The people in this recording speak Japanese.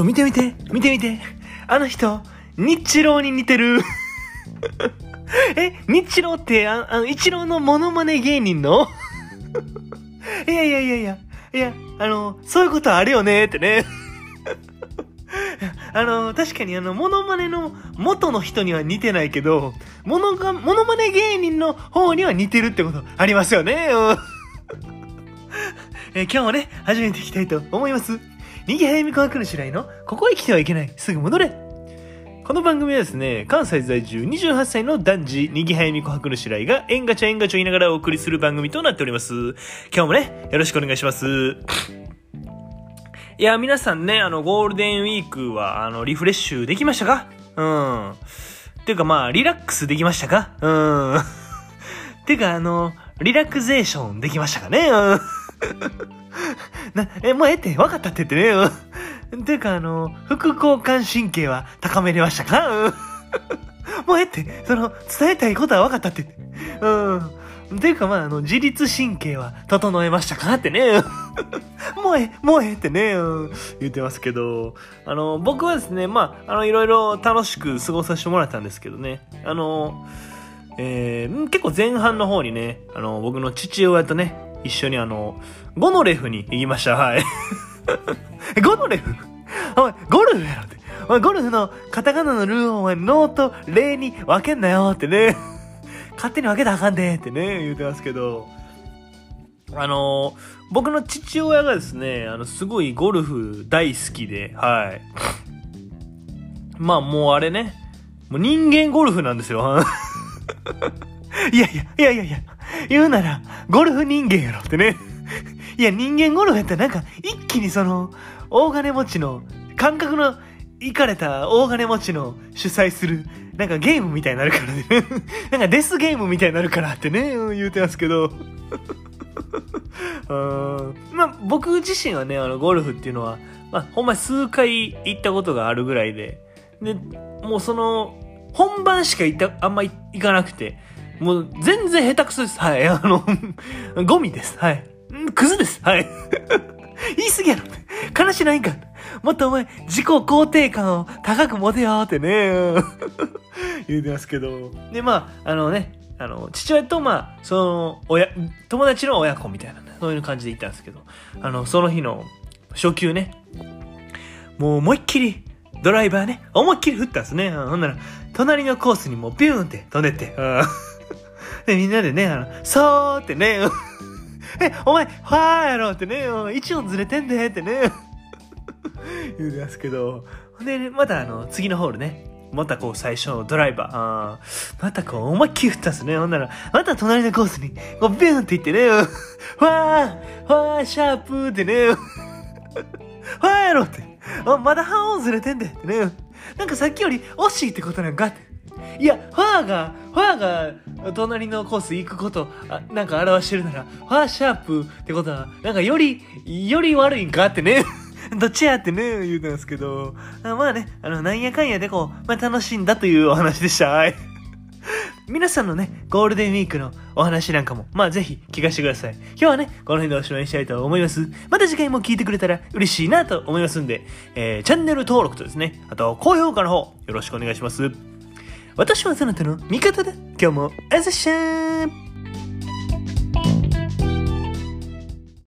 ょ、見て見て、見て見て。あの人、日郎に似てる。え、日郎って、ああの、一郎のモノマネ芸人の？いやいやいやいや、いや、あの、そういうことあるよねってね。あの、確かにあの、モノマネの元の人には似てないけど、モノが、モノマネ芸人の方には似てるってことありますよね。え今日もね、始めていきたいと思います。逃げ早見琥珀の白井の、ここへ来てはいけない、すぐ戻れ。この番組はですね、関西在住28歳の男児、にぎはやみ琥珀の白井が、えんがちゃえんがちょ言いながらお送りする番組となっております。今日もね、よろしくお願いします。いや、皆さんね、あの、ゴールデンウィークは、あの、リフレッシュできましたか？うん。ていうかまあ、リラックスできましたか？うん。ていうか、あの、リラクゼーションできましたかね？うん。な、え、もうええって、分かったって言ってね。うん。ていうか、あの、副交感神経は高めれましたか？もうええって、その、伝えたいことは分かったって言って。うん。ていうか、まあ、あの、自律神経は整えましたか？ってね。もうええ、もうえってね、言ってますけど、あの、僕はですね、まあ、あの、いろいろ楽しく過ごさせてもらったんですけどね、あの、えー結構前半の方にね、あの、僕の父親とね、一緒にあの、ゴノレフに行きました、はい。ゴノレフ？お前、ゴルフやろって。お前、ゴルフのカタカナのルーをお前、ノーとレに分けんなよってね。勝手に分けたらあかんでってね、言うてますけど、あの僕の父親がですね、あの、すごいゴルフ大好きで、はい。まあもうあれね、もう人間ゴルフなんですよ。いやいや、いやいやいや、言うなら、ゴルフ人間やろってね。いや、人間ゴルフやったらなんか、一気にその、大金持ちの、感覚の、いかれた大金持ちの主催する、なんかゲームみたいになるからね。なんかデスゲームみたいになるからってね、言うてますけど。うんまあ、僕自身はね、あの、ゴルフっていうのは、まあ、ほんま数回行ったことがあるぐらいで、で、もうその、本番しか行った、あんま行かなくて、もう全然下手くそです。はい。あの、ゴミです。はい。クズです。はい。言い過ぎやろ。悲しないんか。もっとお前、自己肯定感を高く持てよってね、言うてますけど。で、まあ、あのね、あの、父親と、まあ、その、親、友達の親子みたいな、そういう感じで行ったんですけど、あの、その日の初級ね、もう思いっきり、ドライバーね、思いっきり振ったんですね。ほんなら、隣のコースにもうビューンって飛んでって、で、みんなでね、あの、そうってね、え、お前、ファーやろってね、うん一音ずれてんでってね、言うんですけど、で、またあの、次のホールね、またこう最初のドライバー、あー。またこう思いっきり振ったんですね。ほんなら、また隣のコースに、こうビューンって言ってね、う んファーファーシャープってね、うんファーやろって。あ、まだ半音ずれてんでってね。なんかさっきより惜しいってことなんかって。いや、ファーが、ファーが隣のコース行くこと、あなんか表してるなら、ファーシャープってことは、なんかより、より悪いんかってね。どっちやってね、言うたんですけど、あまあね、あの、なんやかんやでこう、まあ楽しんだというお話でした。はい。皆さんのね、ゴールデンウィークのお話なんかも、まあぜひ聞かせてください。今日はね、この辺でおしまいにしたいと思います。また次回も聞いてくれたら嬉しいなと思いますんで、えー、チャンネル登録とですね、あと高評価の方、よろしくお願いします。私はあなたの味方だ。今日も、あざっしゃー